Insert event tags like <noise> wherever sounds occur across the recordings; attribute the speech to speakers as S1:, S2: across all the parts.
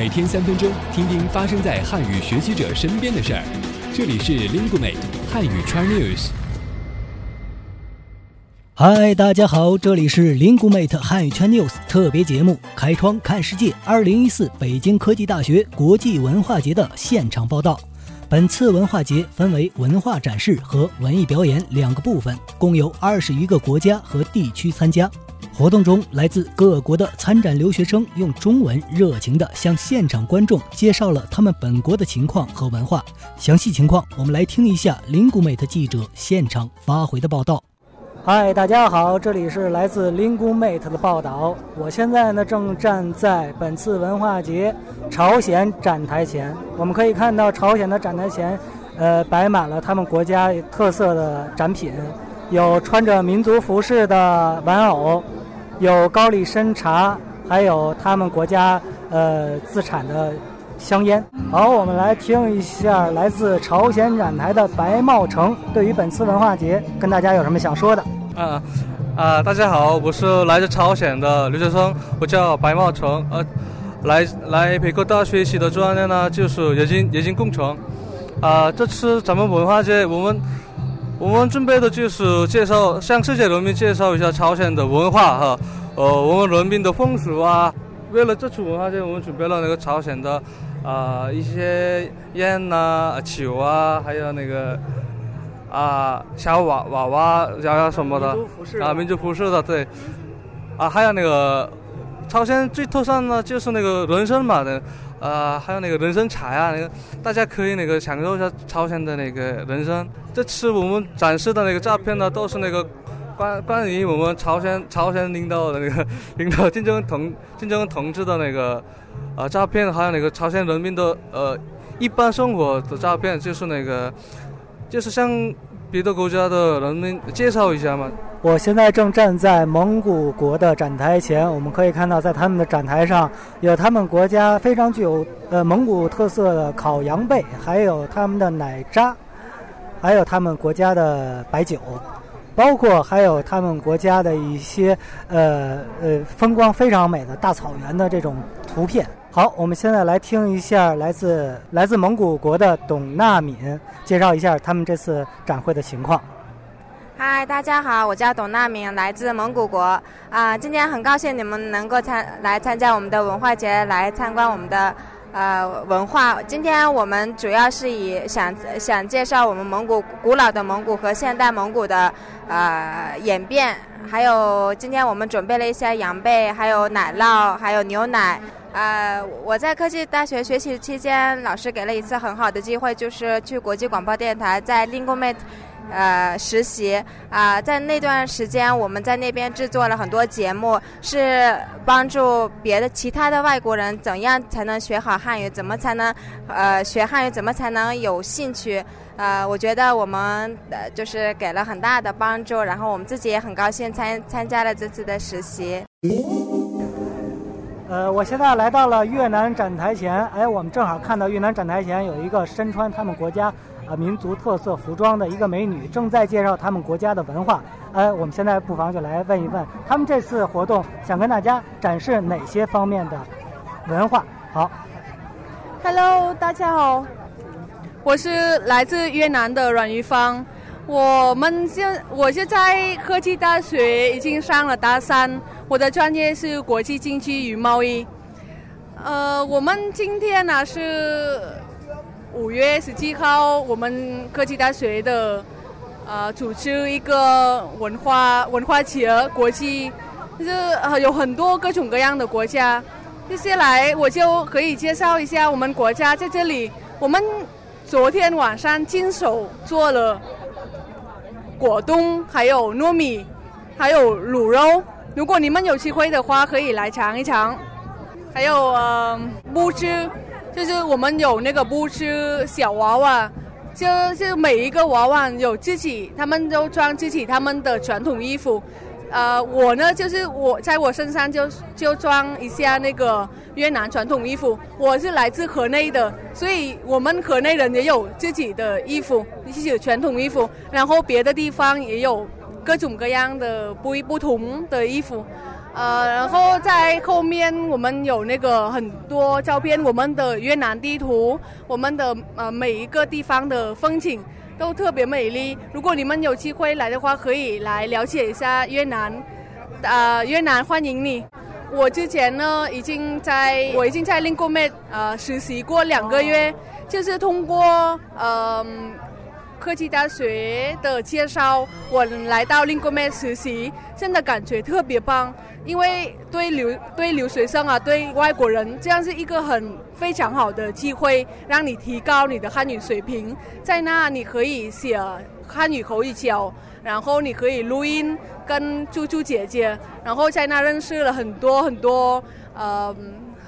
S1: 每天三分钟，听听发生在汉语学习者身边的事儿。这里是 Lingumate 汉语圈 news。
S2: 嗨，大家好，这里是 Lingumate 汉语圈 news 特别节目《开窗看世界》二零一四北京科技大学国际文化节的现场报道。本次文化节分为文化展示和文艺表演两个部分，共有二十余个国家和地区参加。活动中，来自各国的参展留学生用中文热情地向现场观众介绍了他们本国的情况和文化。详细情况，我们来听一下林古美的记者现场发回的报道。嗨，大家好，这里是来自 Lingumate 的报道。我现在呢正站在本次文化节朝鲜展台前。我们可以看到朝鲜的展台前，呃，摆满了他们国家特色的展品，有穿着民族服饰的玩偶，有高丽参茶，还有他们国家呃自产的香烟。好，我们来听一下来自朝鲜展台的白茂成对于本次文化节跟大家有什么想说的。
S3: 啊啊！大家好，我是来自朝鲜的留学生，我叫白茂成。呃，来来北科大学习的专业呢，就是冶金冶金工程。啊，这次咱们文化节，我们我们准备的就是介绍，向世界人民介绍一下朝鲜的文化哈。呃，我们人民的风俗啊。为了这次文化节，我们准备了那个朝鲜的啊一些烟呐、酒啊，还有那个。啊，小娃娃娃，然后什么的啊？民族服饰的，对。啊，还有那个朝鲜最特色呢，就是那个人参嘛的，呃，还有那个人参茶呀，那个大家可以那个享受一下朝鲜的那个人参。这次我们展示的那个照片呢，都是那个关关于我们朝鲜朝鲜领导的那个领导金正恩同金正恩同志的那个呃照片，还有那个朝鲜人民的呃一般生活的照片，就是那个。就是像别的国家的人能介绍一下嘛。
S2: 我现在正站在蒙古国的展台前，我们可以看到，在他们的展台上有他们国家非常具有呃蒙古特色的烤羊背，还有他们的奶渣，还有他们国家的白酒，包括还有他们国家的一些呃呃风光非常美的大草原的这种图片。好，我们现在来听一下来自来自蒙古国的董娜敏介绍一下他们这次展会的情况。
S4: 嗨，大家好，我叫董娜敏，来自蒙古国。啊，今天很高兴你们能够参来参加我们的文化节，来参观我们的呃文化。今天我们主要是以想想介绍我们蒙古古老的蒙古和现代蒙古的呃演变，还有今天我们准备了一些羊背，还有奶酪，还有牛奶。呃，我在科技大学学习期间，老师给了一次很好的机会，就是去国际广播电台在 Lingomate，呃，实习。啊，在那段时间，我们在那边制作了很多节目，是帮助别的其他的外国人怎样才能学好汉语，怎么才能呃学汉语，怎么才能有兴趣。呃，我觉得我们呃就是给了很大的帮助，然后我们自己也很高兴参参加了这次的实习。呃，我现在来到了越南展台前，哎，我们正好看到越南展台前有一个身穿他们国家啊民族特色服装的一个美女，正在介绍他们国家的文化。哎，我们现在不妨就来问一问，他们这次活动想跟大家展示哪些方面的文化？好
S5: ，Hello，大家好，我是来自越南的阮玉芳。我们现我现在科技大学已经上了大三。我的专业是国际经济与贸易。呃，我们今天呢是五月十七号，我们科技大学的呃组织一个文化文化节国际，就是呃有很多各种各样的国家。接下来我就可以介绍一下我们国家在这里。我们昨天晚上亲手做了果冻，还有糯米，还有卤肉。如果你们有机会的话，可以来尝一尝。还有呃，布织，就是我们有那个布织小娃娃，就是每一个娃娃有自己，他们都穿自己他们的传统衣服。呃，我呢，就是我在我身上就就装一下那个越南传统衣服。我是来自河内的，所以我们河内人也有自己的衣服，自己的传统衣服。然后别的地方也有。各种各样的不不同的衣服，呃，然后在后面我们有那个很多照片，我们的越南地图，我们的呃每一个地方的风景都特别美丽。如果你们有机会来的话，可以来了解一下越南，呃，越南欢迎你。我之前呢，已经在我已经在 lingo med，呃实习过两个月，就是通过呃科技大学的介绍，我来到 Linkomed 实习，真的感觉特别棒。因为对留对留学生啊，对外国人，这样是一个很非常好的机会，让你提高你的汉语水平。在那你可以写汉语口语角，然后你可以录音跟猪猪姐姐，然后在那认识了很多很多呃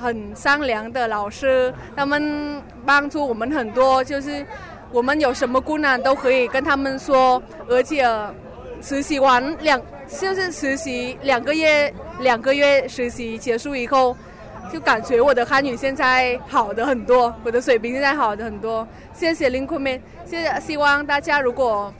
S5: 很善良的老师，他们帮助我们很多，就是我们有什么困难都可以跟他们说，而且实习完两。就是实习两个月，两个月实习结束以后，就感觉我的汉语现在好的很多，我的水平现在好的很多。谢谢林坤妹，谢谢。希望大家如果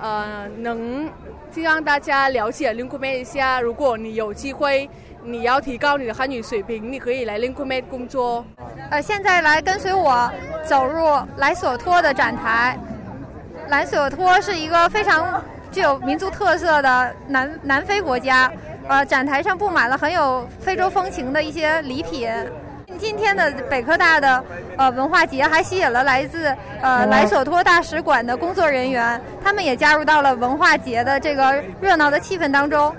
S5: 呃能，希望大家了解林坤妹一下。如果你有机会，你要提高你的汉语水平，你可以来林坤妹工作。
S6: 呃，现在来跟随我走入莱索托的展台。莱索托是一个非常。具有民族特色的南南非国家，呃，展台上布满了很有非洲风情的一些礼品。今天的北科大的呃文化节还吸引了来自呃莱索托大使馆的工作人员，他们也加入到了文化节的这个热闹的气氛当中。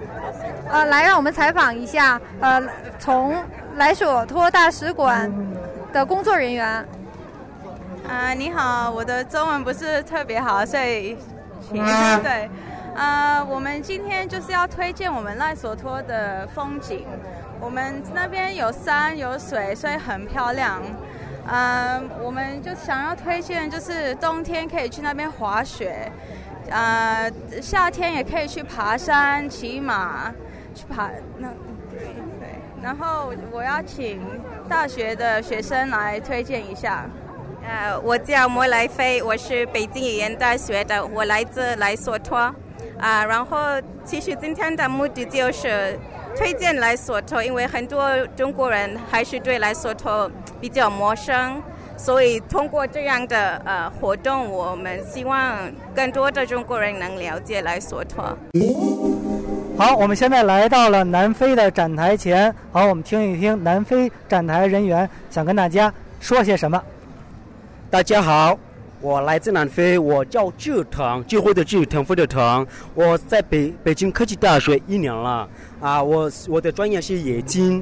S6: 呃，来让我们采访一下呃从莱索托大使馆的工作人员。
S7: 啊，你好，我的中文不是特别好，所以请 <laughs> 对。呃，我们今天就是要推荐我们赖索托的风景。我们那边有山有水，所以很漂亮。呃，我们就想要推荐，就是冬天可以去那边滑雪，呃，夏天也可以去爬山、骑马，去爬那对。然后我要请大学的学生来推荐一下。
S8: 呃，我叫莫来飞，我是北京语言大学的，我来自莱索托。啊，然后其实今天的目的就是推荐莱索托，因为很多中国人还是对莱索托比较陌生，所以通过这样的呃活动，我们希望更多的中国人能了解莱索托。
S2: 好，我们现在来到了南非的展台前，好，我们听一听南非展台人员想跟大家说些什么。
S9: 大家好。我来自南非，我叫志腾，智慧的智，腾飞的腾。我在北北京科技大学一年了，啊，我我的专业是冶金，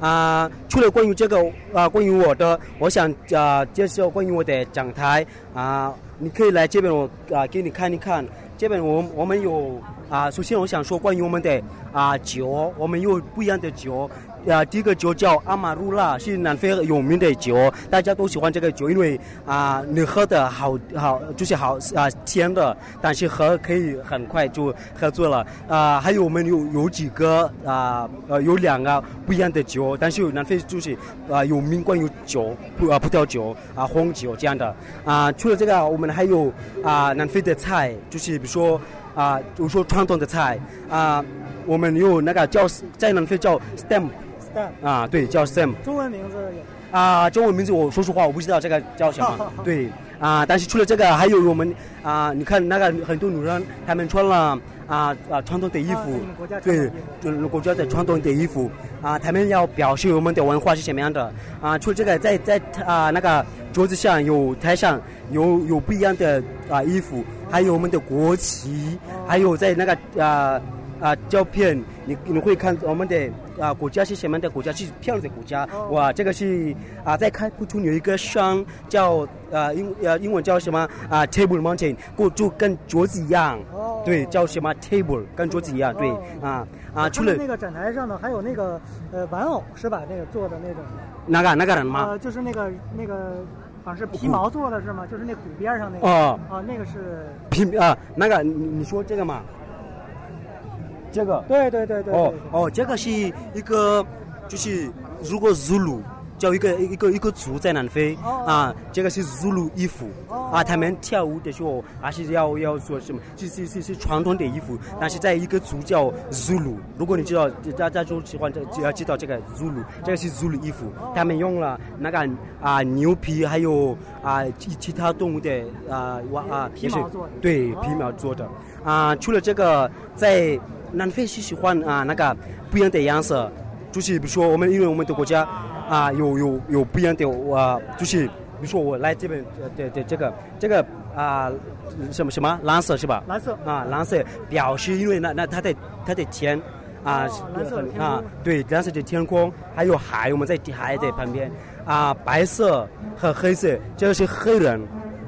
S9: 啊，除了关于这个啊，关于我的，我想啊介绍关于我的讲台啊，你可以来这边我啊给你看一看，这边我我们有啊，首先我想说关于我们的啊酒，我们有不一样的酒。啊，第一个酒叫阿玛鲁拉，是南非有名的酒，大家都喜欢这个酒，因为啊，你喝的好好就是好啊甜的，但是喝可以很快就喝醉了啊。还有我们有有几个啊呃有两个不一样的酒，但是南非就是啊有名关于酒葡啊葡萄酒啊红酒这样的啊。除了这个，我们还有啊南非的菜，就是比如说啊，比如说传统的菜啊，我们有那个叫在南非叫 stem stem。啊，对，叫 Sam。
S2: 中文名字
S9: 啊，中文名字我说实话我不知道这个叫什么。<laughs> 对，啊，但是除了这个，还有我们啊，你看那个很多女人，她们穿了啊啊传统的衣服，对，就是国家的传统的衣服啊，她们要表示我们的文化是什么样的啊。除了这个，在在啊那个桌子上有台上有有不一样的啊衣服，还有我们的国旗，还有在那个啊。啊，照片你你会看我们的啊国家是什么的国家是漂亮的国家。哇，这个是啊在开普敦有一个山叫啊英呃英文叫什么？啊 Table Mountain，过就跟桌子一样，对，叫什么？Table 跟桌子一样，对啊啊
S2: 除了那个展台上呢，还有那个呃玩偶是吧？那个做的那种。
S9: 哪个？哪个人吗？
S2: 呃，就是那个那个好像是皮毛做的是吗？就是那鼓边上那个。哦。啊那个是。
S9: 皮啊那个你你说这个嘛？这个？
S2: 对对对对
S9: 哦哦，这个是一个就是如果 Zulu 叫一个一个一个族在南非啊，这个是 Zulu 衣服啊，他们跳舞的时候还是要要说什么，是是是是传统的衣服，但是在一个族叫 Zulu，如果你知道大家就喜欢就要知道这个 Zulu，这个是 Zulu 衣服，他们用了那个啊牛皮还有啊其其他动物的啊哇啊
S2: 皮毛做的。
S9: 对皮毛做的。啊，除了这个在南非是喜欢啊那个不一样的颜色。就是比如说我们因为我们的国家啊有有有不一样的啊，就是比如说我来这边对对这个这个啊什么什么蓝色是吧？
S2: 蓝色
S9: 啊蓝色表示因为那那它的它的天啊
S2: 蓝色天
S9: 啊对蓝色的天空还有海我们在海的旁边啊白色和黑色这个是黑人。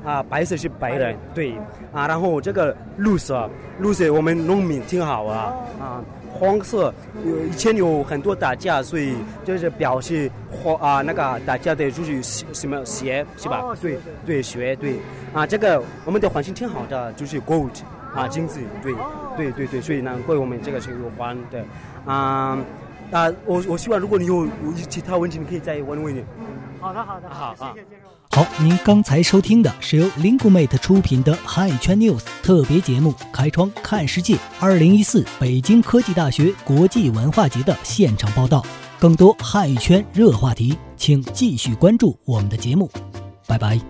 S9: 啊，白色是白人，对，啊，然后这个绿色，绿色我们农民挺好啊，啊，黄色有以前有很多打架，所以就是表示黄啊那个打架的就是什什么鞋是吧？对对鞋对，啊，这个我们的环境挺好的，就是 gold 啊金子，对对对对，所以难怪我们这个是有黄的，啊啊，我我希望如果你有有其他问题，你可以再问问你。
S2: 好的，好的，
S9: 好啊。
S2: 好，您刚才收听的是由 Lingumate 出品的汉语圈 News 特别节目《开窗看世界》二零一四北京科技大学国际文化节的现场报道。更多汉语圈热话题，请继续关注我们的节目。拜拜。